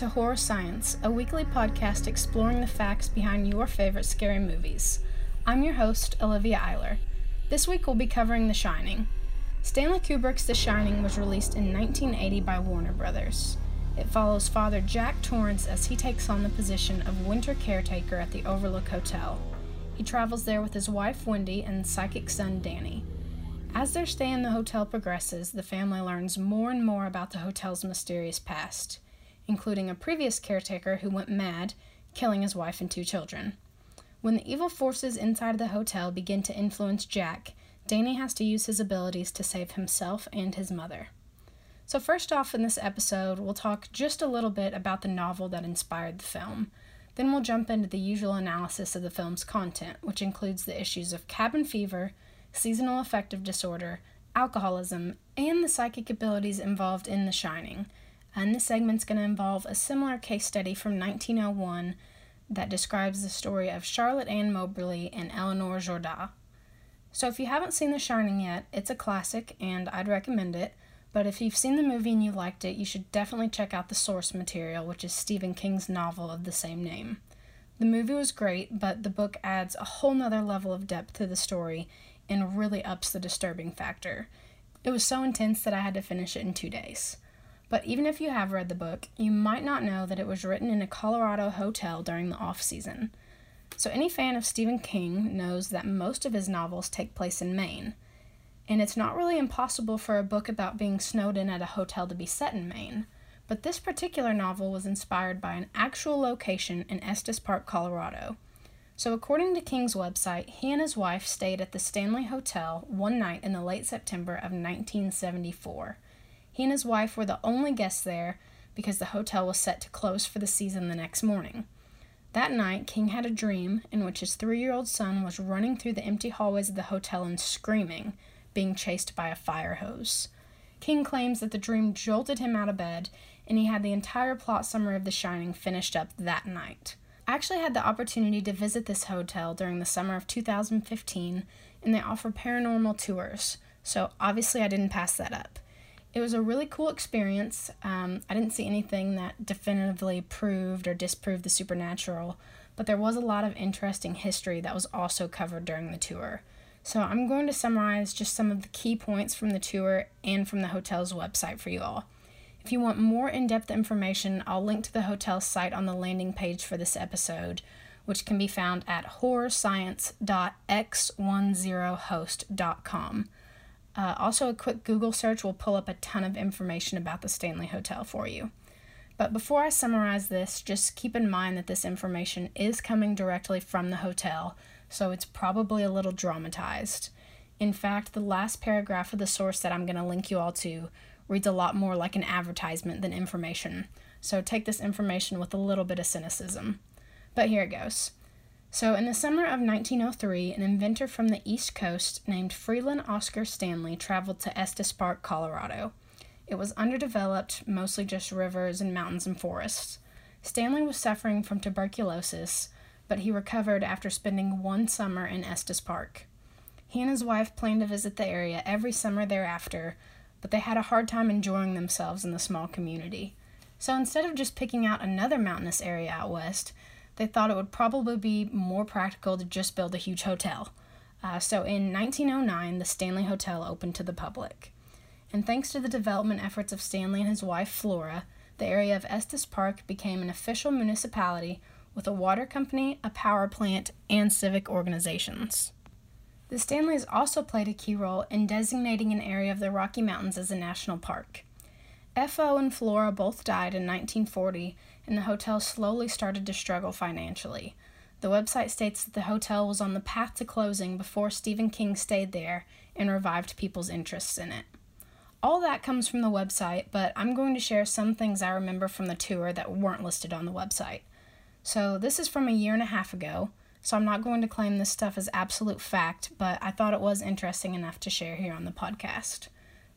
To Horror Science, a weekly podcast exploring the facts behind your favorite scary movies. I'm your host, Olivia Eiler. This week we'll be covering The Shining. Stanley Kubrick's The Shining was released in 1980 by Warner Brothers. It follows Father Jack Torrance as he takes on the position of winter caretaker at the Overlook Hotel. He travels there with his wife Wendy and psychic son Danny. As their stay in the hotel progresses, the family learns more and more about the hotel's mysterious past, including a previous caretaker who went mad, killing his wife and two children. When the evil forces inside the hotel begin to influence Jack, Danny has to use his abilities to save himself and his mother. So, first off, in this episode, we'll talk just a little bit about the novel that inspired the film. Then we'll jump into the usual analysis of the film's content, which includes the issues of cabin fever, seasonal affective disorder, alcoholism, and the psychic abilities involved in The Shining. And this segment's going to involve a similar case study from 1901 that describes the story of Charlotte Anne Moberly and Eleanor Jourdain. So, if you haven't seen The Shining yet, it's a classic and I'd recommend it. But if you've seen the movie and you liked it, you should definitely check out the source material, which is Stephen King's novel of the same name. The movie was great, but the book adds a whole nother level of depth to the story and really ups the disturbing factor. It was so intense that I had to finish it in two days. But even if you have read the book, you might not know that it was written in a Colorado hotel during the off season. So, any fan of Stephen King knows that most of his novels take place in Maine. And it's not really impossible for a book about being snowed in at a hotel to be set in Maine. But this particular novel was inspired by an actual location in Estes Park, Colorado. So, according to King's website, he and his wife stayed at the Stanley Hotel one night in the late September of 1974. He and his wife were the only guests there because the hotel was set to close for the season the next morning. That night, King had a dream in which his three year old son was running through the empty hallways of the hotel and screaming, being chased by a fire hose. King claims that the dream jolted him out of bed, and he had the entire plot summary of The Shining finished up that night. I actually had the opportunity to visit this hotel during the summer of 2015, and they offer paranormal tours, so obviously I didn't pass that up. It was a really cool experience. Um, I didn't see anything that definitively proved or disproved the supernatural, but there was a lot of interesting history that was also covered during the tour. So I'm going to summarize just some of the key points from the tour and from the hotel's website for you all. If you want more in depth information, I'll link to the hotel site on the landing page for this episode, which can be found at horrorscience.x10host.com. Uh, also, a quick Google search will pull up a ton of information about the Stanley Hotel for you. But before I summarize this, just keep in mind that this information is coming directly from the hotel, so it's probably a little dramatized. In fact, the last paragraph of the source that I'm going to link you all to reads a lot more like an advertisement than information, so take this information with a little bit of cynicism. But here it goes. So, in the summer of 1903, an inventor from the East Coast named Freeland Oscar Stanley traveled to Estes Park, Colorado. It was underdeveloped, mostly just rivers and mountains and forests. Stanley was suffering from tuberculosis, but he recovered after spending one summer in Estes Park. He and his wife planned to visit the area every summer thereafter, but they had a hard time enjoying themselves in the small community. So instead of just picking out another mountainous area out west, they thought it would probably be more practical to just build a huge hotel. Uh, so in 1909, the Stanley Hotel opened to the public. And thanks to the development efforts of Stanley and his wife Flora, the area of Estes Park became an official municipality with a water company, a power plant, and civic organizations. The Stanleys also played a key role in designating an area of the Rocky Mountains as a national park. F.O. and Flora both died in 1940, and the hotel slowly started to struggle financially. The website states that the hotel was on the path to closing before Stephen King stayed there and revived people's interests in it. All that comes from the website, but I'm going to share some things I remember from the tour that weren't listed on the website. So, this is from a year and a half ago, so I'm not going to claim this stuff as absolute fact, but I thought it was interesting enough to share here on the podcast.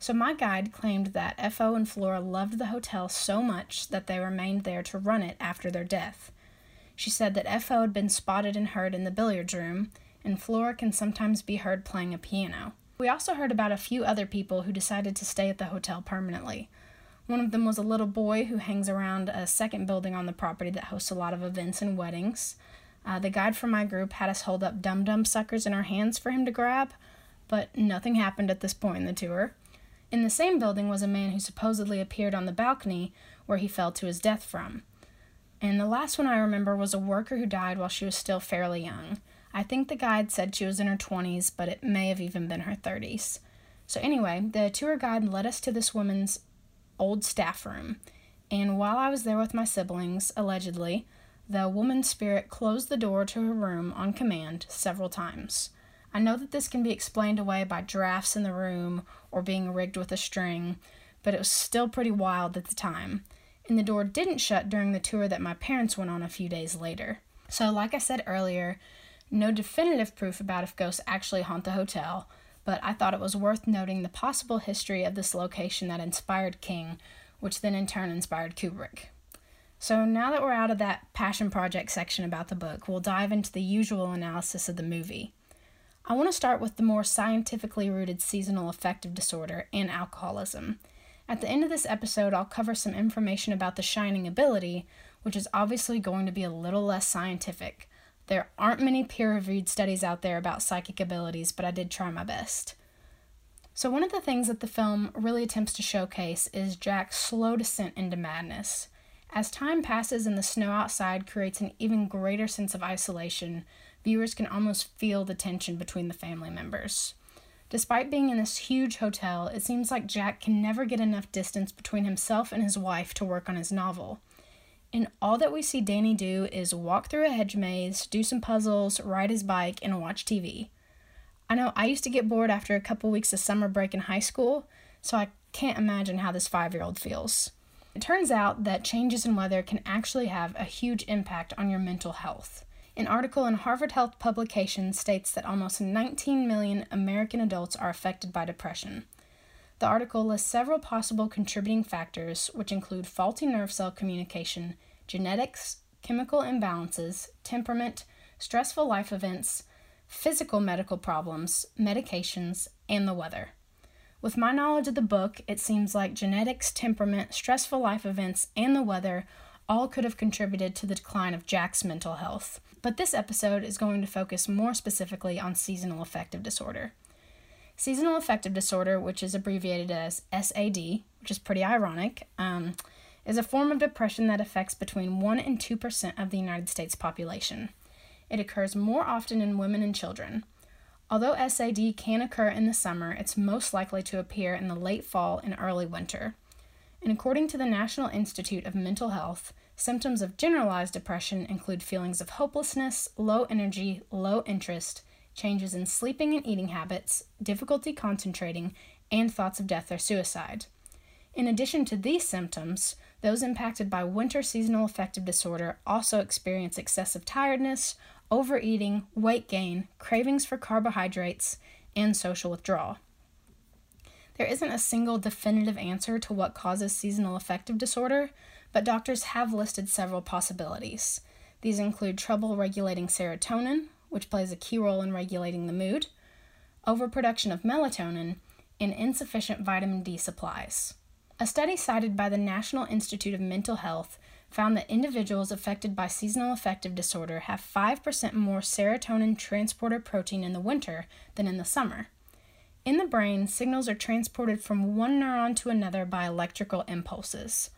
So my guide claimed that FO and Flora loved the hotel so much that they remained there to run it after their death. She said that FO had been spotted and heard in the billiards room, and Flora can sometimes be heard playing a piano. We also heard about a few other people who decided to stay at the hotel permanently. One of them was a little boy who hangs around a second building on the property that hosts a lot of events and weddings. Uh, the guide from my group had us hold up dum dum suckers in our hands for him to grab, but nothing happened at this point in the tour. In the same building was a man who supposedly appeared on the balcony where he fell to his death from. And the last one I remember was a worker who died while she was still fairly young. I think the guide said she was in her 20s, but it may have even been her 30s. So, anyway, the tour guide led us to this woman's old staff room. And while I was there with my siblings, allegedly, the woman's spirit closed the door to her room on command several times. I know that this can be explained away by drafts in the room or being rigged with a string, but it was still pretty wild at the time. And the door didn't shut during the tour that my parents went on a few days later. So, like I said earlier, no definitive proof about if ghosts actually haunt the hotel, but I thought it was worth noting the possible history of this location that inspired King, which then in turn inspired Kubrick. So now that we're out of that passion project section about the book, we'll dive into the usual analysis of the movie. I want to start with the more scientifically rooted seasonal affective disorder and alcoholism. At the end of this episode, I'll cover some information about the shining ability, which is obviously going to be a little less scientific, there aren't many peer reviewed studies out there about psychic abilities, but I did try my best. So, one of the things that the film really attempts to showcase is Jack's slow descent into madness. As time passes and the snow outside creates an even greater sense of isolation, viewers can almost feel the tension between the family members. Despite being in this huge hotel, it seems like Jack can never get enough distance between himself and his wife to work on his novel and all that we see Danny do is walk through a hedge maze, do some puzzles, ride his bike, and watch TV. I know I used to get bored after a couple weeks of summer break in high school, so I can't imagine how this five year old feels. It turns out that changes in weather can actually have a huge impact on your mental health. An article in Harvard Health Publication states that almost 19 million American adults are affected by depression. The article lists several possible contributing factors, which include faulty nerve cell communication, genetics, chemical imbalances, temperament, stressful life events, physical medical problems, medications, and the weather. With my knowledge of the book, it seems like genetics, temperament, stressful life events, and the weather all could have contributed to the decline of Jack's mental health. But this episode is going to focus more specifically on seasonal affective disorder. Seasonal affective disorder, which is abbreviated as SAD, which is pretty ironic, um, is a form of depression that affects between 1 and 2% of the United States population. It occurs more often in women and children. Although SAD can occur in the summer, it's most likely to appear in the late fall and early winter. And according to the National Institute of Mental Health, symptoms of generalized depression include feelings of hopelessness, low energy, low interest, changes in sleeping and eating habits, difficulty concentrating, and thoughts of death or suicide. In addition to these symptoms, those impacted by winter seasonal affective disorder also experience excessive tiredness, overeating, weight gain, cravings for carbohydrates, and social withdrawal. There isn't a single definitive answer to what causes seasonal affective disorder, but doctors have listed several possibilities. These include trouble regulating serotonin, which plays a key role in regulating the mood, overproduction of melatonin, and insufficient vitamin D supplies. A study cited by the National Institute of Mental Health found that individuals affected by seasonal affective disorder have 5% more serotonin transporter protein in the winter than in the summer. In the brain, signals are transported from one neuron to another by electrical impulses.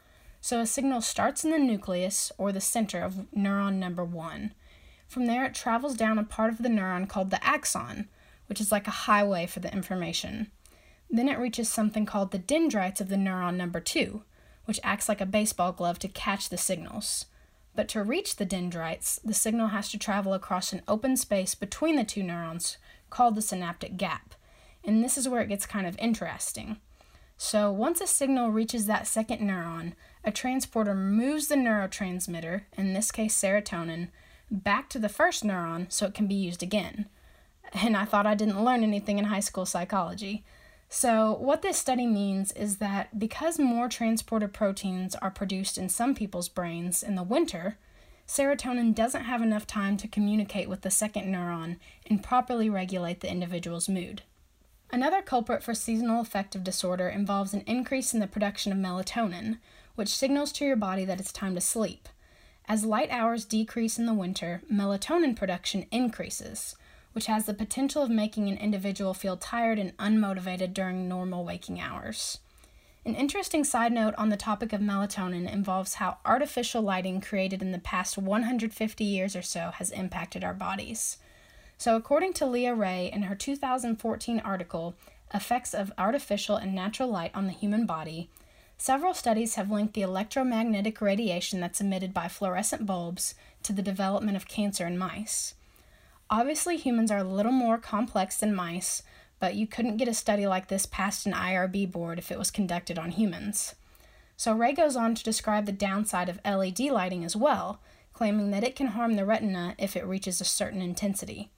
So a signal starts in the nucleus, or the center of neuron number one. From there, it travels down a part of the neuron called the axon, which is like a highway for the information. Then it reaches something called the dendrites of the neuron number two, which acts like a baseball glove to catch the signals. But to reach the dendrites, the signal has to travel across an open space between the two neurons called the synaptic gap. And this is where it gets kind of interesting. So, once a signal reaches that second neuron, a transporter moves the neurotransmitter, in this case serotonin, back to the first neuron so it can be used again. And I thought I didn't learn anything in high school psychology. So, what this study means is that because more transporter proteins are produced in some people's brains in the winter, serotonin doesn't have enough time to communicate with the second neuron and properly regulate the individual's mood. Another culprit for seasonal affective disorder involves an increase in the production of melatonin, which signals to your body that it's time to sleep. As light hours decrease in the winter, melatonin production increases, which has the potential of making an individual feel tired and unmotivated during normal waking hours. An interesting side note on the topic of melatonin involves how artificial lighting created in the past 150 years or so has impacted our bodies. So, according to Leah Ray in her 2014 article, Effects of Artificial and Natural Light on the Human Body, several studies have linked the electromagnetic radiation that's emitted by fluorescent bulbs to the development of cancer in mice. Obviously, humans are a little more complex than mice, but you couldn't get a study like this past an IRB board if it was conducted on humans. So Ray goes on to describe the downside of LED lighting as well, claiming that it can harm the retina if it reaches a certain intensity.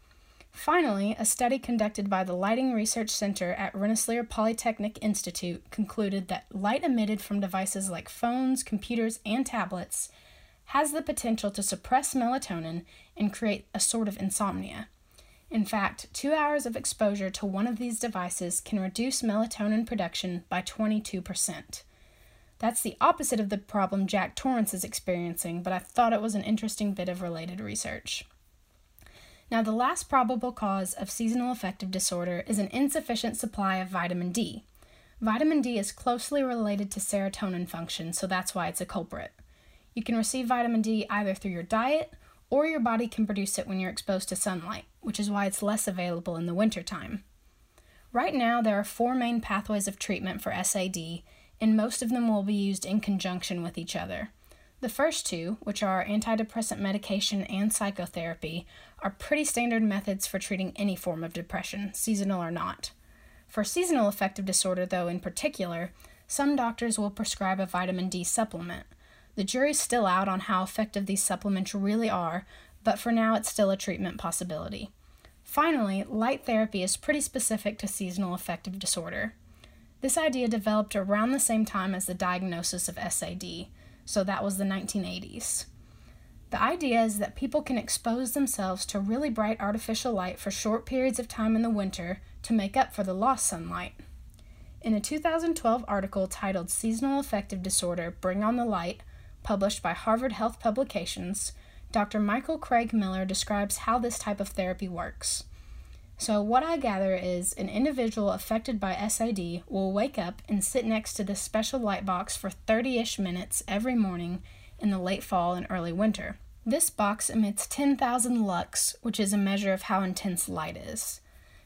Finally, a study conducted by the Lighting Research Center at Rensselaer Polytechnic Institute concluded that light emitted from devices like phones, computers, and tablets has the potential to suppress melatonin and create a sort of insomnia. In fact, two hours of exposure to one of these devices can reduce melatonin production by 22%. That's the opposite of the problem Jack Torrance is experiencing, but I thought it was an interesting bit of related research. Now, the last probable cause of seasonal affective disorder is an insufficient supply of vitamin D. Vitamin D is closely related to serotonin function, so that's why it's a culprit. You can receive vitamin D either through your diet or your body can produce it when you're exposed to sunlight, which is why it's less available in the wintertime. Right now, there are four main pathways of treatment for SAD, and most of them will be used in conjunction with each other. The first two, which are antidepressant medication and psychotherapy, are pretty standard methods for treating any form of depression, seasonal or not. For seasonal affective disorder, though, in particular, some doctors will prescribe a vitamin D supplement, the jury's still out on how effective these supplements really are, but for now it's still a treatment possibility. Finally, light therapy is pretty specific to seasonal affective disorder. This idea developed around the same time as the diagnosis of SAD, so that was the 1980s. The idea is that people can expose themselves to really bright artificial light for short periods of time in the winter to make up for the lost sunlight. In a 2012 article titled Seasonal Affective Disorder Bring on the Light, published by Harvard Health Publications, Dr. Michael Craig Miller describes how this type of therapy works. So, what I gather is an individual affected by SID will wake up and sit next to this special light box for 30 ish minutes every morning in the late fall and early winter. This box emits 10,000 lux, which is a measure of how intense light is.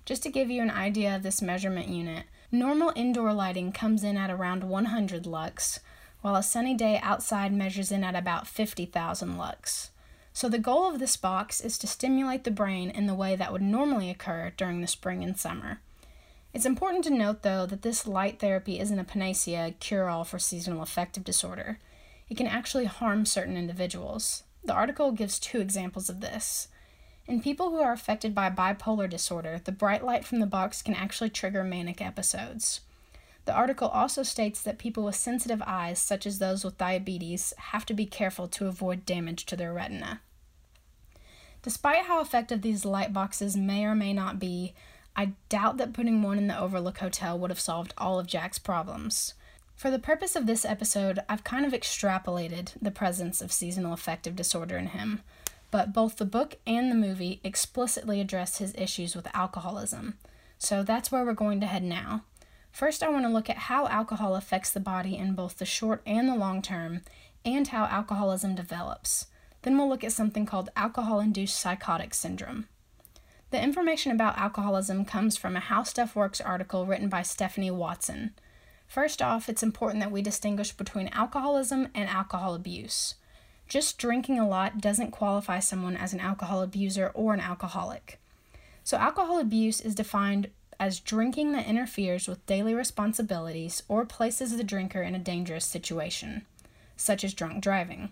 Just to give you an idea of this measurement unit, normal indoor lighting comes in at around 100 lux, while a sunny day outside measures in at about 50,000 lux. So, the goal of this box is to stimulate the brain in the way that would normally occur during the spring and summer. It's important to note, though, that this light therapy isn't a panacea cure all for seasonal affective disorder. It can actually harm certain individuals. The article gives two examples of this. In people who are affected by bipolar disorder, the bright light from the box can actually trigger manic episodes. The article also states that people with sensitive eyes, such as those with diabetes, have to be careful to avoid damage to their retina. Despite how effective these light boxes may or may not be, I doubt that putting one in the Overlook Hotel would have solved all of Jack's problems. For the purpose of this episode, I've kind of extrapolated the presence of seasonal affective disorder in him, but both the book and the movie explicitly address his issues with alcoholism. So that's where we're going to head now. First, I want to look at how alcohol affects the body in both the short and the long term, and how alcoholism develops. Then we'll look at something called alcohol induced psychotic syndrome. The information about alcoholism comes from a How Stuff Works article written by Stephanie Watson. First off, it's important that we distinguish between alcoholism and alcohol abuse. Just drinking a lot doesn't qualify someone as an alcohol abuser or an alcoholic. So, alcohol abuse is defined as drinking that interferes with daily responsibilities or places the drinker in a dangerous situation, such as drunk driving.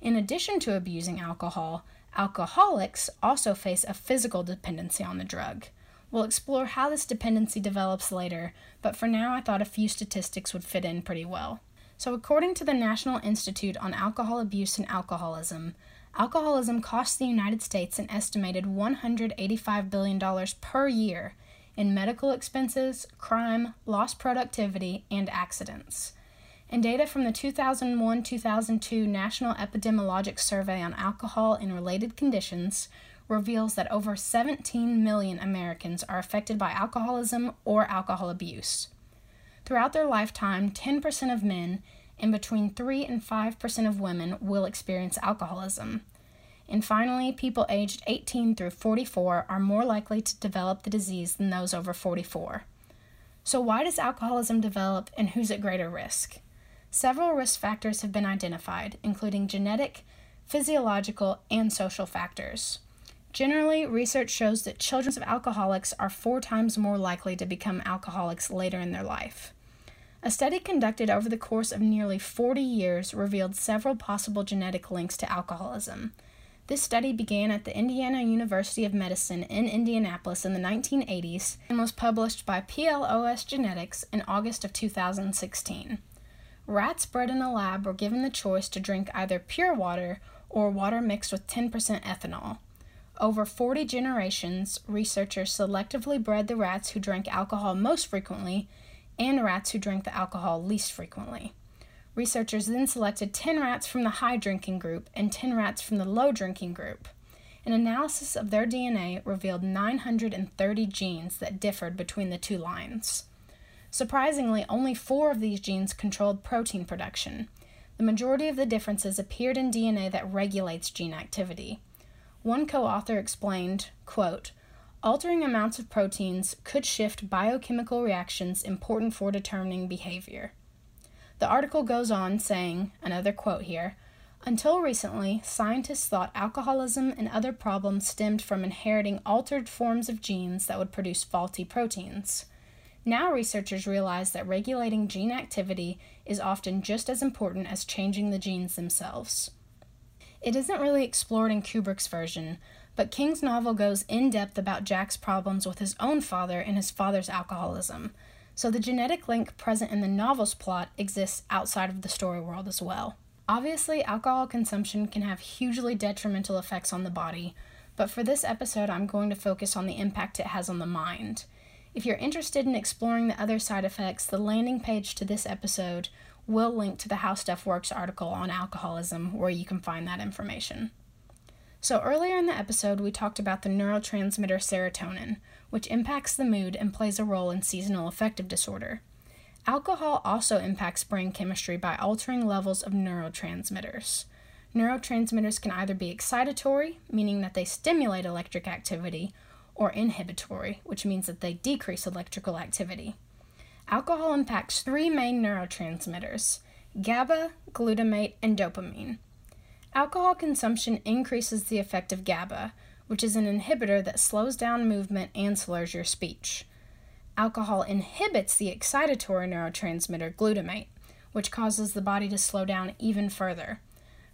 In addition to abusing alcohol, alcoholics also face a physical dependency on the drug. We'll explore how this dependency develops later, but for now I thought a few statistics would fit in pretty well. So, according to the National Institute on Alcohol Abuse and Alcoholism, alcoholism costs the United States an estimated $185 billion per year in medical expenses, crime, lost productivity, and accidents. And data from the 2001 2002 National Epidemiologic Survey on Alcohol and Related Conditions reveals that over 17 million Americans are affected by alcoholism or alcohol abuse. Throughout their lifetime, 10% of men and between 3 and 5% of women will experience alcoholism. And finally, people aged 18 through 44 are more likely to develop the disease than those over 44. So, why does alcoholism develop and who's at greater risk? Several risk factors have been identified, including genetic, physiological, and social factors. Generally, research shows that children of alcoholics are four times more likely to become alcoholics later in their life. A study conducted over the course of nearly 40 years revealed several possible genetic links to alcoholism. This study began at the Indiana University of Medicine in Indianapolis in the 1980s and was published by PLOS Genetics in August of 2016. Rats bred in a lab were given the choice to drink either pure water or water mixed with 10% ethanol. Over 40 generations, researchers selectively bred the rats who drank alcohol most frequently and rats who drank the alcohol least frequently. Researchers then selected 10 rats from the high drinking group and 10 rats from the low drinking group. An analysis of their DNA revealed 930 genes that differed between the two lines. Surprisingly, only four of these genes controlled protein production. The majority of the differences appeared in DNA that regulates gene activity. One co-author explained, quote, altering amounts of proteins could shift biochemical reactions important for determining behavior. The article goes on saying, another quote here, until recently, scientists thought alcoholism and other problems stemmed from inheriting altered forms of genes that would produce faulty proteins. Now, researchers realize that regulating gene activity is often just as important as changing the genes themselves. It isn't really explored in Kubrick's version, but King's novel goes in depth about Jack's problems with his own father and his father's alcoholism, so the genetic link present in the novel's plot exists outside of the story world as well. Obviously, alcohol consumption can have hugely detrimental effects on the body, but for this episode, I'm going to focus on the impact it has on the mind. If you're interested in exploring the other side effects, the landing page to this episode will link to the How Stuff Works article on alcoholism where you can find that information. So, earlier in the episode, we talked about the neurotransmitter serotonin, which impacts the mood and plays a role in seasonal affective disorder. Alcohol also impacts brain chemistry by altering levels of neurotransmitters. Neurotransmitters can either be excitatory, meaning that they stimulate electric activity, or inhibitory, which means that they decrease electrical activity. Alcohol impacts three main neurotransmitters GABA, glutamate, and dopamine. Alcohol consumption increases the effect of GABA, which is an inhibitor that slows down movement and slurs your speech. Alcohol inhibits the excitatory neurotransmitter glutamate, which causes the body to slow down even further.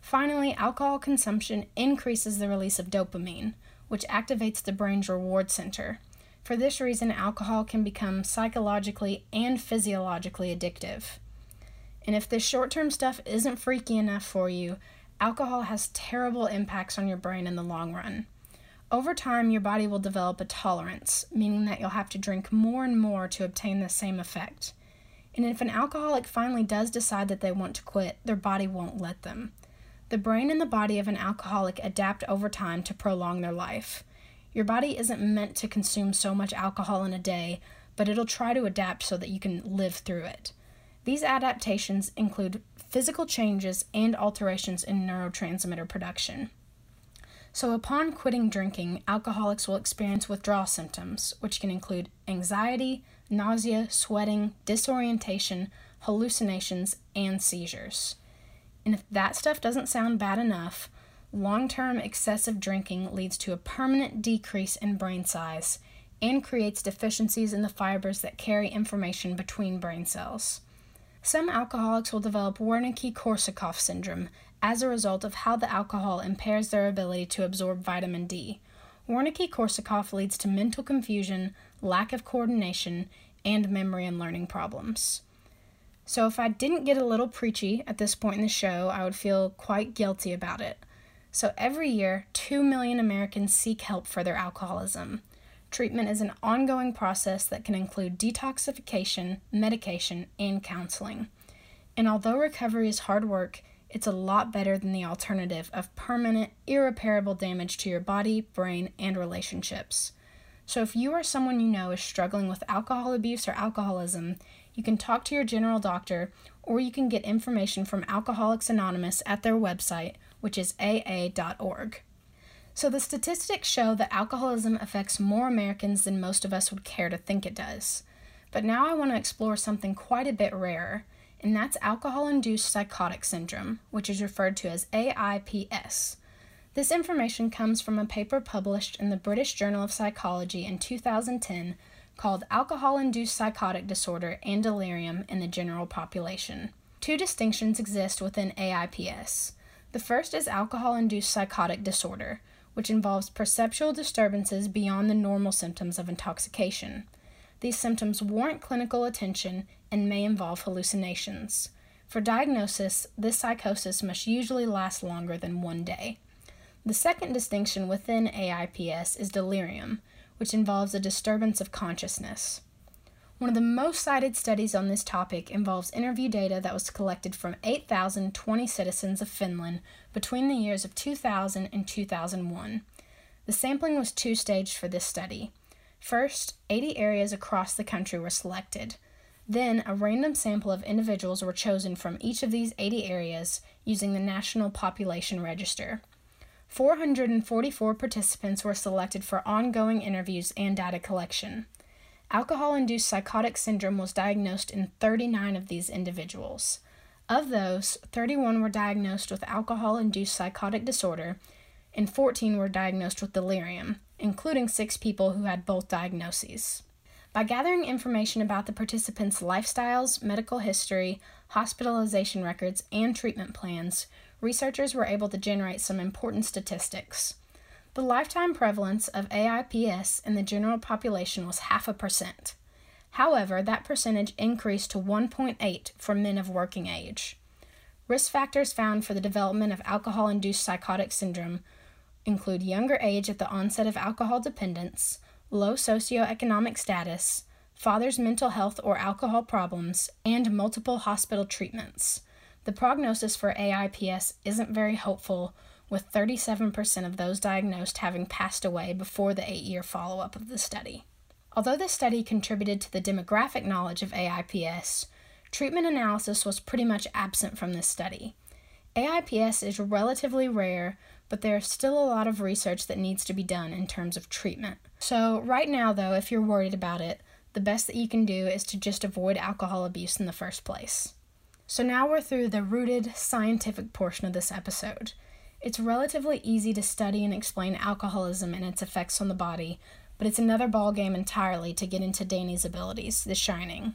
Finally, alcohol consumption increases the release of dopamine, which activates the brain's reward center. For this reason, alcohol can become psychologically and physiologically addictive. And if this short term stuff isn't freaky enough for you, alcohol has terrible impacts on your brain in the long run. Over time, your body will develop a tolerance, meaning that you'll have to drink more and more to obtain the same effect. And if an alcoholic finally does decide that they want to quit, their body won't let them. The brain and the body of an alcoholic adapt over time to prolong their life. Your body isn't meant to consume so much alcohol in a day, but it'll try to adapt so that you can live through it. These adaptations include physical changes and alterations in neurotransmitter production. So, upon quitting drinking, alcoholics will experience withdrawal symptoms, which can include anxiety, nausea, sweating, disorientation, hallucinations, and seizures. And if that stuff doesn't sound bad enough, Long term excessive drinking leads to a permanent decrease in brain size and creates deficiencies in the fibers that carry information between brain cells. Some alcoholics will develop Wernicke Korsakoff syndrome as a result of how the alcohol impairs their ability to absorb vitamin D. Wernicke Korsakoff leads to mental confusion, lack of coordination, and memory and learning problems. So, if I didn't get a little preachy at this point in the show, I would feel quite guilty about it. So every year, 2 million Americans seek help for their alcoholism. Treatment is an ongoing process that can include detoxification, medication, and counseling. And although recovery is hard work, it's a lot better than the alternative of permanent, irreparable damage to your body, brain, and relationships. So, if you or someone you know is struggling with alcohol abuse or alcoholism, you can talk to your general doctor or you can get information from Alcoholics Anonymous at their website, which is aa.org. So, the statistics show that alcoholism affects more Americans than most of us would care to think it does. But now I want to explore something quite a bit rarer, and that's alcohol induced psychotic syndrome, which is referred to as AIPS. This information comes from a paper published in the British Journal of Psychology in 2010 called Alcohol Induced Psychotic Disorder and Delirium in the General Population. Two distinctions exist within AIPS. The first is alcohol induced psychotic disorder, which involves perceptual disturbances beyond the normal symptoms of intoxication. These symptoms warrant clinical attention and may involve hallucinations. For diagnosis, this psychosis must usually last longer than one day. The second distinction within AIPS is delirium, which involves a disturbance of consciousness. One of the most cited studies on this topic involves interview data that was collected from 8,020 citizens of Finland between the years of 2000 and 2001. The sampling was two staged for this study. First, 80 areas across the country were selected. Then, a random sample of individuals were chosen from each of these 80 areas using the National Population Register. 444 participants were selected for ongoing interviews and data collection. Alcohol induced psychotic syndrome was diagnosed in 39 of these individuals. Of those, 31 were diagnosed with alcohol induced psychotic disorder, and 14 were diagnosed with delirium, including six people who had both diagnoses. By gathering information about the participants' lifestyles, medical history, hospitalization records, and treatment plans, researchers were able to generate some important statistics. The lifetime prevalence of AIPS in the general population was half a percent. However, that percentage increased to 1.8 for men of working age. Risk factors found for the development of alcohol induced psychotic syndrome include younger age at the onset of alcohol dependence, low socioeconomic status, father's mental health or alcohol problems, and multiple hospital treatments. The prognosis for AIPS isn't very hopeful, with 37% of those diagnosed having passed away before the eight year follow up of the study. Although this study contributed to the demographic knowledge of AIPS, treatment analysis was pretty much absent from this study. AIPS is relatively rare, but there is still a lot of research that needs to be done in terms of treatment. So, right now, though, if you're worried about it, the best that you can do is to just avoid alcohol abuse in the first place. So, now we're through the rooted scientific portion of this episode. It's relatively easy to study and explain alcoholism and its effects on the body, but it's another ballgame entirely to get into Danny's abilities, The Shining.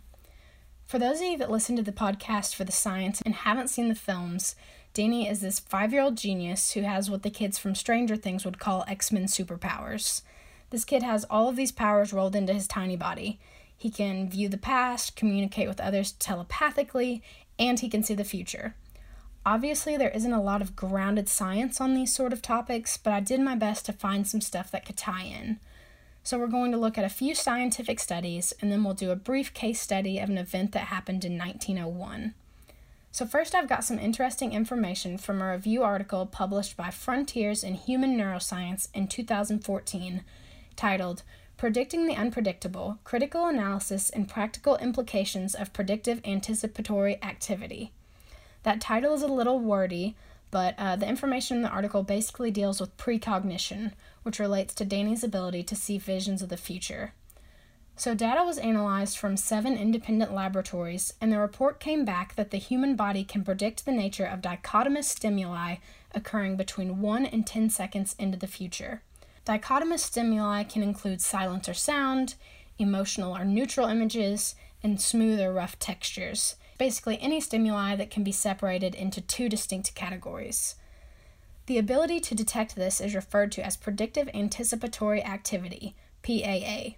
For those of you that listen to the podcast for the science and haven't seen the films, Danny is this five year old genius who has what the kids from Stranger Things would call X Men superpowers. This kid has all of these powers rolled into his tiny body. He can view the past, communicate with others telepathically, and he can see the future. Obviously, there isn't a lot of grounded science on these sort of topics, but I did my best to find some stuff that could tie in. So, we're going to look at a few scientific studies, and then we'll do a brief case study of an event that happened in 1901. So, first, I've got some interesting information from a review article published by Frontiers in Human Neuroscience in 2014 titled Predicting the Unpredictable Critical Analysis and Practical Implications of Predictive Anticipatory Activity. That title is a little wordy, but uh, the information in the article basically deals with precognition, which relates to Danny's ability to see visions of the future. So, data was analyzed from seven independent laboratories, and the report came back that the human body can predict the nature of dichotomous stimuli occurring between 1 and 10 seconds into the future. Dichotomous stimuli can include silence or sound, emotional or neutral images, and smooth or rough textures basically any stimuli that can be separated into two distinct categories. The ability to detect this is referred to as predictive anticipatory activity, PAA.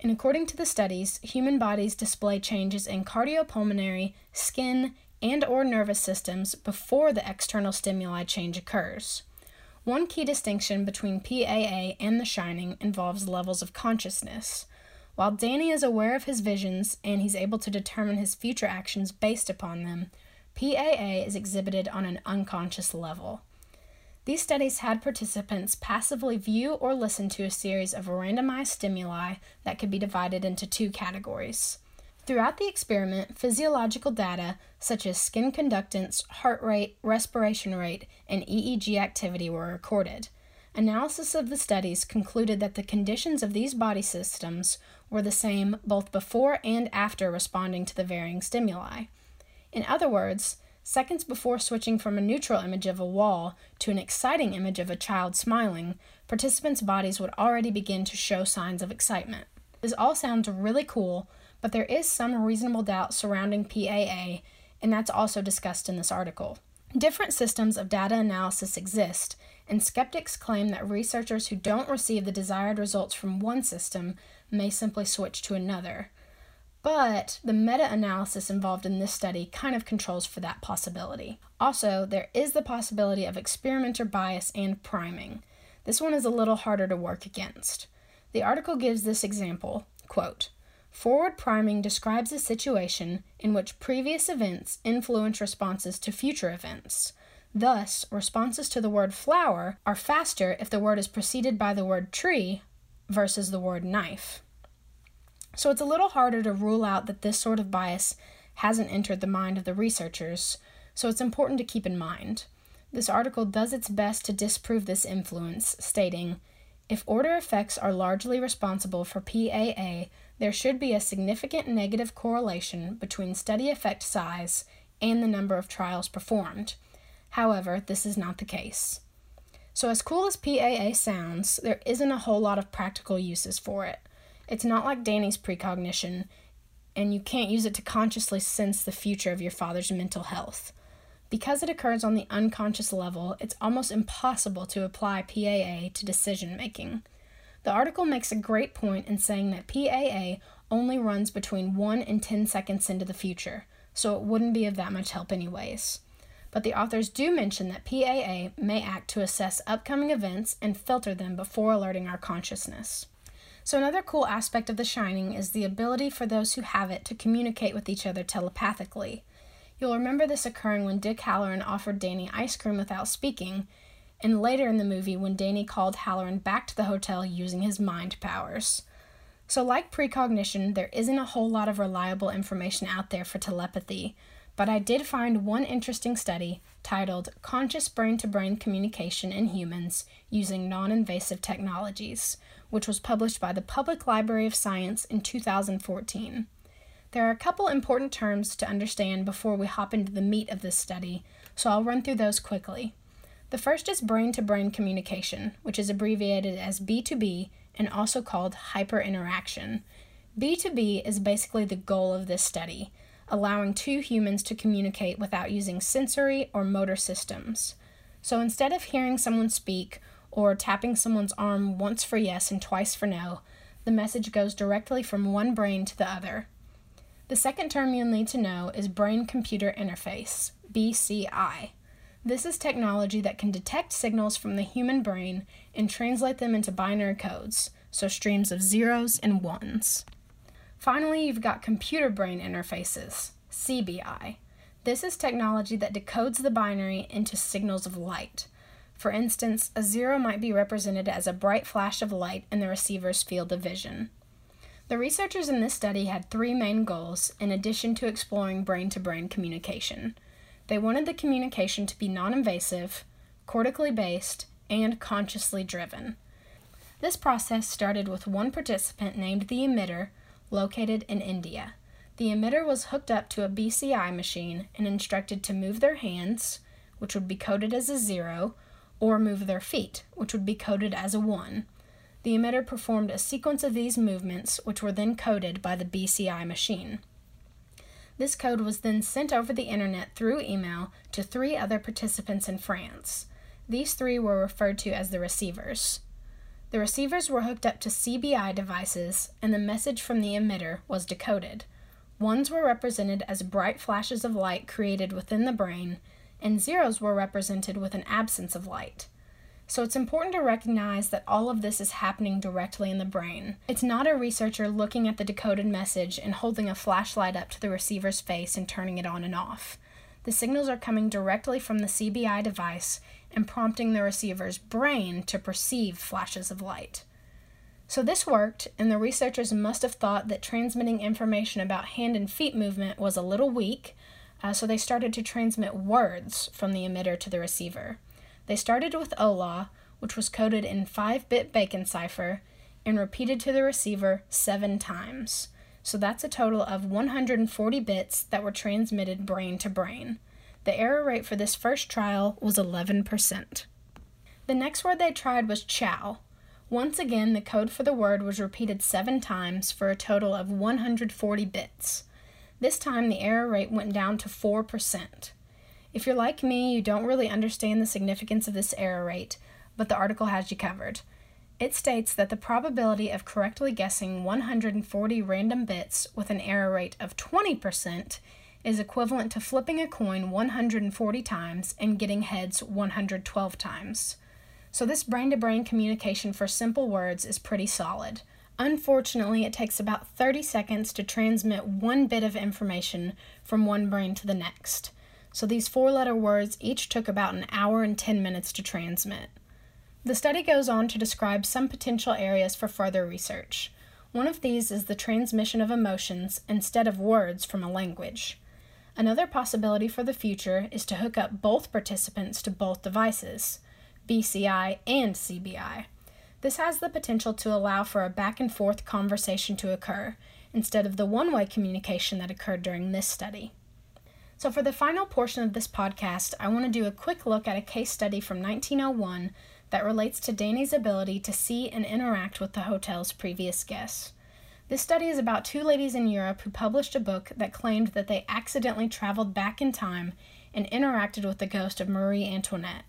And according to the studies, human bodies display changes in cardiopulmonary, skin, and or nervous systems before the external stimuli change occurs. One key distinction between PAA and The Shining involves levels of consciousness. While Danny is aware of his visions and he's able to determine his future actions based upon them, PAA is exhibited on an unconscious level. These studies had participants passively view or listen to a series of randomized stimuli that could be divided into two categories. Throughout the experiment, physiological data such as skin conductance, heart rate, respiration rate, and EEG activity were recorded. Analysis of the studies concluded that the conditions of these body systems were the same both before and after responding to the varying stimuli. In other words, seconds before switching from a neutral image of a wall to an exciting image of a child smiling, participants' bodies would already begin to show signs of excitement. This all sounds really cool, but there is some reasonable doubt surrounding PAA, and that's also discussed in this article. Different systems of data analysis exist, and skeptics claim that researchers who don't receive the desired results from one system may simply switch to another. But the meta analysis involved in this study kind of controls for that possibility. Also, there is the possibility of experimenter bias and priming. This one is a little harder to work against. The article gives this example quote, Forward priming describes a situation in which previous events influence responses to future events. Thus, responses to the word flower are faster if the word is preceded by the word tree versus the word knife. So it's a little harder to rule out that this sort of bias hasn't entered the mind of the researchers, so it's important to keep in mind. This article does its best to disprove this influence, stating If order effects are largely responsible for PAA, there should be a significant negative correlation between study effect size and the number of trials performed. However, this is not the case. So, as cool as PAA sounds, there isn't a whole lot of practical uses for it. It's not like Danny's precognition, and you can't use it to consciously sense the future of your father's mental health. Because it occurs on the unconscious level, it's almost impossible to apply PAA to decision making. The article makes a great point in saying that PAA only runs between 1 and 10 seconds into the future, so it wouldn't be of that much help, anyways. But the authors do mention that PAA may act to assess upcoming events and filter them before alerting our consciousness. So, another cool aspect of The Shining is the ability for those who have it to communicate with each other telepathically. You'll remember this occurring when Dick Hallorann offered Danny ice cream without speaking, and later in the movie when Danny called Hallorann back to the hotel using his mind powers. So, like precognition, there isn't a whole lot of reliable information out there for telepathy, but I did find one interesting study titled Conscious Brain to Brain Communication in Humans Using Non Invasive Technologies, which was published by the Public Library of Science in 2014. There are a couple important terms to understand before we hop into the meat of this study, so I'll run through those quickly. The first is brain to brain communication, which is abbreviated as B2B and also called hyperinteraction. B2B is basically the goal of this study, allowing two humans to communicate without using sensory or motor systems. So instead of hearing someone speak or tapping someone's arm once for yes and twice for no, the message goes directly from one brain to the other. The second term you'll need to know is Brain Computer Interface, BCI. This is technology that can detect signals from the human brain and translate them into binary codes, so streams of zeros and ones. Finally, you've got computer brain interfaces, CBI. This is technology that decodes the binary into signals of light. For instance, a zero might be represented as a bright flash of light in the receiver's field of vision. The researchers in this study had three main goals in addition to exploring brain to brain communication. They wanted the communication to be non invasive, cortically based, and consciously driven. This process started with one participant named the emitter, located in India. The emitter was hooked up to a BCI machine and instructed to move their hands, which would be coded as a zero, or move their feet, which would be coded as a 1. The emitter performed a sequence of these movements, which were then coded by the BCI machine. This code was then sent over the internet through email to three other participants in France. These three were referred to as the receivers. The receivers were hooked up to CBI devices, and the message from the emitter was decoded. Ones were represented as bright flashes of light created within the brain, and zeros were represented with an absence of light. So it's important to recognize that all of this is happening directly in the brain. It's not a researcher looking at the decoded message and holding a flashlight up to the receiver's face and turning it on and off. The signals are coming directly from the CBI device and prompting the receiver's brain to perceive flashes of light. So this worked, and the researchers must have thought that transmitting information about hand and feet movement was a little weak, uh, so they started to transmit words from the emitter to the receiver. They started with Hola, which was coded in 5 bit Bacon cipher, and repeated to the receiver seven times. So that's a total of 140 bits that were transmitted brain to brain. The error rate for this first trial was 11%. The next word they tried was ciao. Once again, the code for the word was repeated seven times for a total of 140 bits. This time, the error rate went down to 4%. If you're like me, you don't really understand the significance of this error rate, but the article has you covered. It states that the probability of correctly guessing 140 random bits with an error rate of 20% is equivalent to flipping a coin 140 times and getting heads 112 times. So, this brain to brain communication for simple words is pretty solid. Unfortunately, it takes about 30 seconds to transmit one bit of information from one brain to the next so these four letter words each took about an hour and 10 minutes to transmit. The study goes on to describe some potential areas for further research. One of these is the transmission of emotions instead of words from a language. Another possibility for the future is to hook up both participants to both devices, BCI and CBI. This has the potential to allow for a back and forth conversation to occur, instead of the one way communication that occurred during this study. So, for the final portion of this podcast, I want to do a quick look at a case study from 1901 that relates to Danny's ability to see and interact with the hotel's previous guests. This study is about two ladies in Europe who published a book that claimed that they accidentally traveled back in time and interacted with the ghost of Marie Antoinette.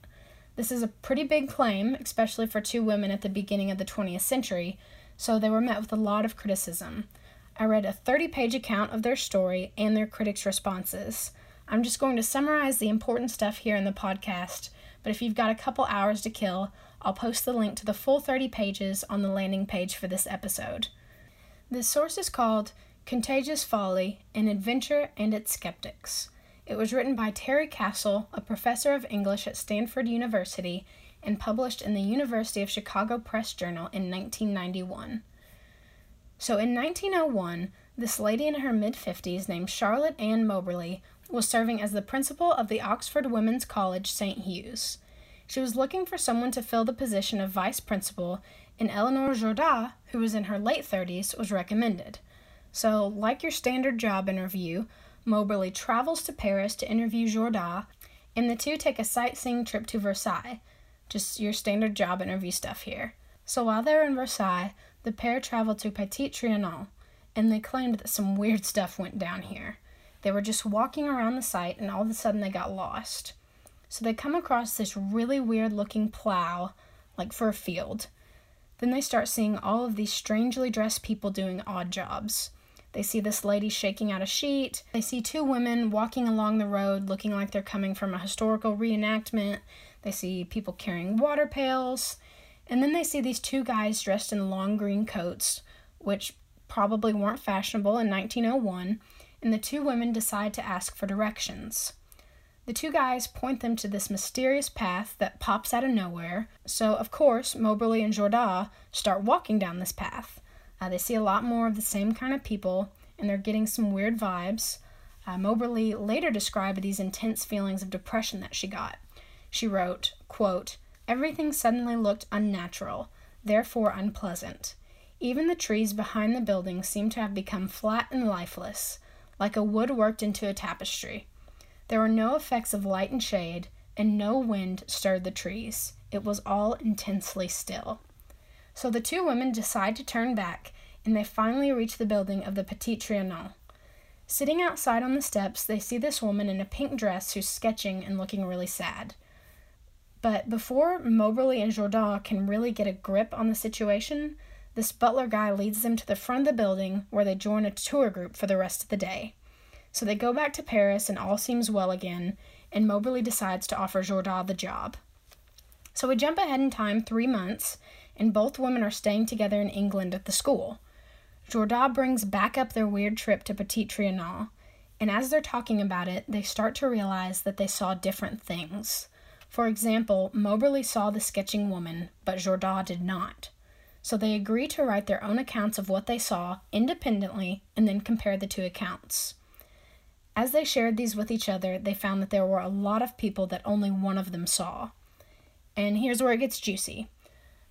This is a pretty big claim, especially for two women at the beginning of the 20th century, so they were met with a lot of criticism. I read a 30 page account of their story and their critics' responses. I'm just going to summarize the important stuff here in the podcast, but if you've got a couple hours to kill, I'll post the link to the full 30 pages on the landing page for this episode. This source is called Contagious Folly An Adventure and Its Skeptics. It was written by Terry Castle, a professor of English at Stanford University, and published in the University of Chicago Press Journal in 1991. So in 1901, this lady in her mid 50s named Charlotte Anne Moberly was serving as the principal of the Oxford Women's College St. Hugh's. She was looking for someone to fill the position of vice principal, and Eleanor Jourdain, who was in her late 30s, was recommended. So, like your standard job interview, Moberly travels to Paris to interview Jourdain, and the two take a sightseeing trip to Versailles. Just your standard job interview stuff here. So while they're in Versailles, the pair travel to Petit Trianon, and they claimed that some weird stuff went down here. They were just walking around the site and all of a sudden they got lost. So they come across this really weird looking plow, like for a field. Then they start seeing all of these strangely dressed people doing odd jobs. They see this lady shaking out a sheet. They see two women walking along the road looking like they're coming from a historical reenactment. They see people carrying water pails. And then they see these two guys dressed in long green coats, which probably weren't fashionable in 1901 and the two women decide to ask for directions. The two guys point them to this mysterious path that pops out of nowhere, so of course, Moberly and Jourdain start walking down this path. Uh, they see a lot more of the same kind of people, and they're getting some weird vibes. Uh, Moberly later described these intense feelings of depression that she got. She wrote, quote, Everything suddenly looked unnatural, therefore unpleasant. Even the trees behind the building seemed to have become flat and lifeless like a wood worked into a tapestry. There were no effects of light and shade, and no wind stirred the trees. It was all intensely still. So the two women decide to turn back, and they finally reach the building of the Petit Trianon. Sitting outside on the steps, they see this woman in a pink dress who's sketching and looking really sad. But before Moberly and Jourdain can really get a grip on the situation, this butler guy leads them to the front of the building where they join a tour group for the rest of the day. So they go back to Paris and all seems well again, and Moberly decides to offer Jourdain the job. So we jump ahead in time three months, and both women are staying together in England at the school. Jourdain brings back up their weird trip to Petit Trianon, and as they're talking about it, they start to realize that they saw different things. For example, Moberly saw the sketching woman, but Jourdain did not. So they agree to write their own accounts of what they saw independently and then compare the two accounts. As they shared these with each other, they found that there were a lot of people that only one of them saw. And here's where it gets juicy.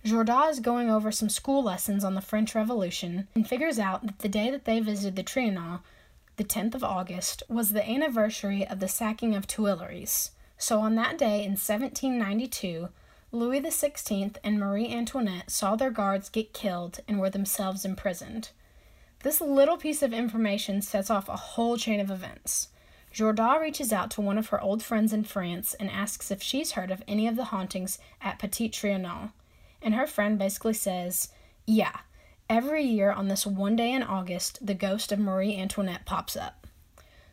Jourdain is going over some school lessons on the French Revolution and figures out that the day that they visited the Trianon, the 10th of August, was the anniversary of the sacking of Tuileries. So on that day in 1792, Louis XVI and Marie Antoinette saw their guards get killed and were themselves imprisoned. This little piece of information sets off a whole chain of events. Jourdain reaches out to one of her old friends in France and asks if she's heard of any of the hauntings at Petit Trianon. And her friend basically says, Yeah, every year on this one day in August, the ghost of Marie Antoinette pops up.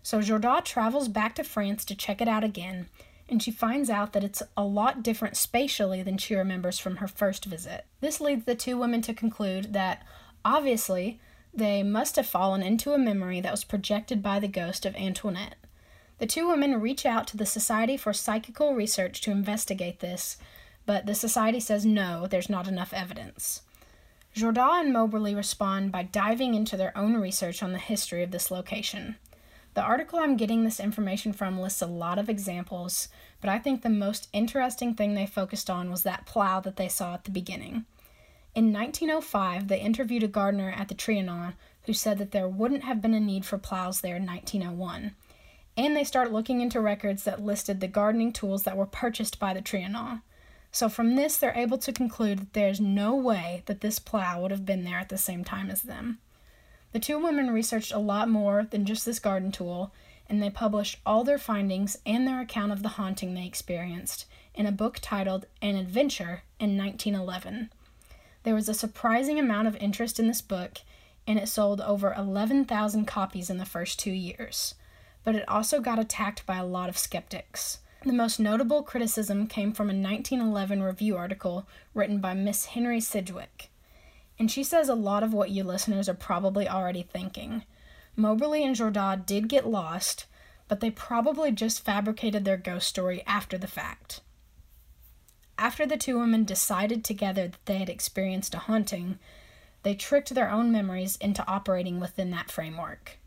So Jourdain travels back to France to check it out again, and she finds out that it's a lot different spatially than she remembers from her first visit. This leads the two women to conclude that, obviously, they must have fallen into a memory that was projected by the ghost of Antoinette. The two women reach out to the Society for Psychical Research to investigate this, but the Society says no, there's not enough evidence. Jourdain and Moberly respond by diving into their own research on the history of this location. The article I'm getting this information from lists a lot of examples, but I think the most interesting thing they focused on was that plow that they saw at the beginning. In 1905, they interviewed a gardener at the Trianon who said that there wouldn't have been a need for plows there in 1901. And they start looking into records that listed the gardening tools that were purchased by the Trianon. So from this, they're able to conclude that there's no way that this plow would have been there at the same time as them. The two women researched a lot more than just this garden tool, and they published all their findings and their account of the haunting they experienced in a book titled An Adventure in 1911. There was a surprising amount of interest in this book, and it sold over 11,000 copies in the first two years. But it also got attacked by a lot of skeptics. The most notable criticism came from a 1911 review article written by Miss Henry Sidgwick. And she says a lot of what you listeners are probably already thinking. Moberly and Jourdain did get lost, but they probably just fabricated their ghost story after the fact. After the two women decided together that they had experienced a haunting, they tricked their own memories into operating within that framework.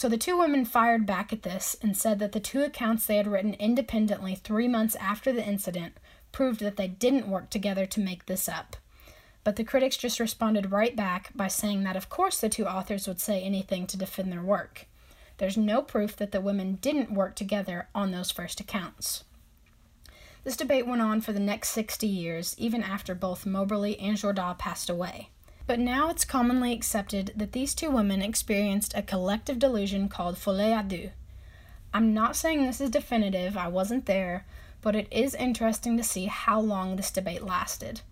So the two women fired back at this and said that the two accounts they had written independently three months after the incident proved that they didn't work together to make this up. But the critics just responded right back by saying that of course the two authors would say anything to defend their work. There's no proof that the women didn't work together on those first accounts. This debate went on for the next 60 years, even after both Moberly and Jourdain passed away. But now it's commonly accepted that these two women experienced a collective delusion called folie à deux. I'm not saying this is definitive, I wasn't there, but it is interesting to see how long this debate lasted.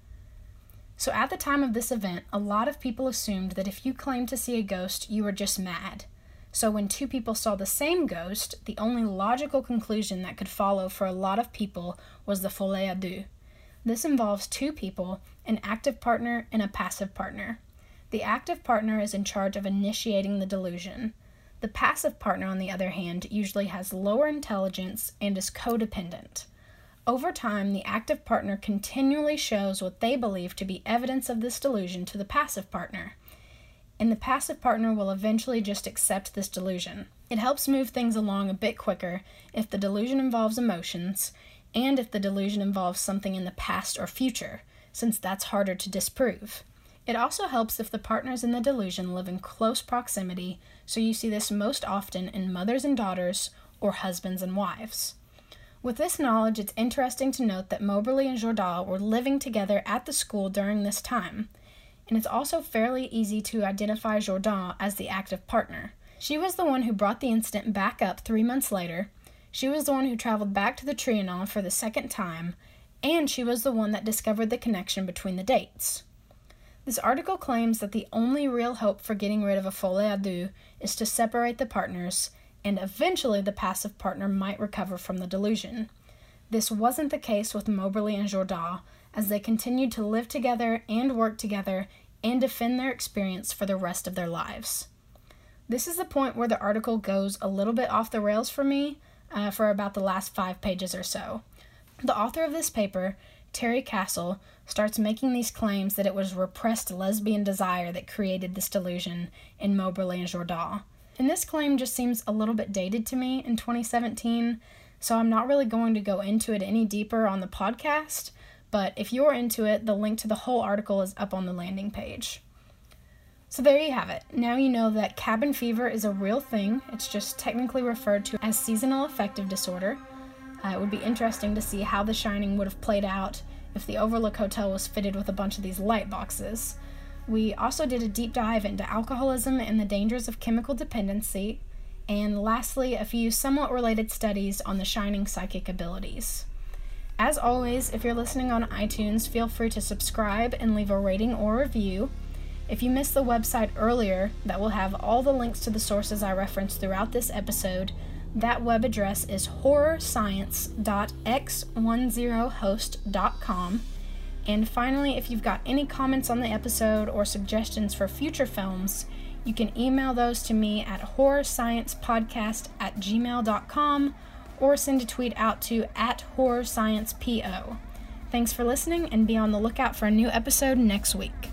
So, at the time of this event, a lot of people assumed that if you claimed to see a ghost, you were just mad. So, when two people saw the same ghost, the only logical conclusion that could follow for a lot of people was the folie à deux. This involves two people, an active partner and a passive partner. The active partner is in charge of initiating the delusion. The passive partner, on the other hand, usually has lower intelligence and is codependent. Over time, the active partner continually shows what they believe to be evidence of this delusion to the passive partner and the passive partner will eventually just accept this delusion. It helps move things along a bit quicker if the delusion involves emotions and if the delusion involves something in the past or future, since that's harder to disprove. It also helps if the partners in the delusion live in close proximity, so you see this most often in mothers and daughters or husbands and wives. With this knowledge, it's interesting to note that Moberly and Jourdain were living together at the school during this time, and it's also fairly easy to identify Jourdain as the active partner. She was the one who brought the incident back up three months later, she was the one who traveled back to the Trianon for the second time, and she was the one that discovered the connection between the dates. This article claims that the only real hope for getting rid of a folie à deux is to separate the partners, and eventually the passive partner might recover from the delusion. This wasn't the case with Moberly and Jourdain, as they continued to live together and work together and defend their experience for the rest of their lives. This is the point where the article goes a little bit off the rails for me uh, for about the last five pages or so. The author of this paper, Terry Castle, starts making these claims that it was repressed lesbian desire that created this delusion in Moberly and Jourdain. And this claim just seems a little bit dated to me in 2017, so I'm not really going to go into it any deeper on the podcast. But if you're into it, the link to the whole article is up on the landing page. So there you have it. Now you know that cabin fever is a real thing. It's just technically referred to as seasonal affective disorder. Uh, it would be interesting to see how The Shining would have played out if the Overlook Hotel was fitted with a bunch of these light boxes. We also did a deep dive into alcoholism and the dangers of chemical dependency, and lastly, a few somewhat related studies on the Shining psychic abilities. As always, if you're listening on iTunes, feel free to subscribe and leave a rating or review. If you missed the website earlier, that will have all the links to the sources I referenced throughout this episode. That web address is horrorscience.x10host.com. And finally, if you've got any comments on the episode or suggestions for future films, you can email those to me at horrorsciencepodcast at gmail.com or send a tweet out to at horrorsciencepo. Thanks for listening and be on the lookout for a new episode next week.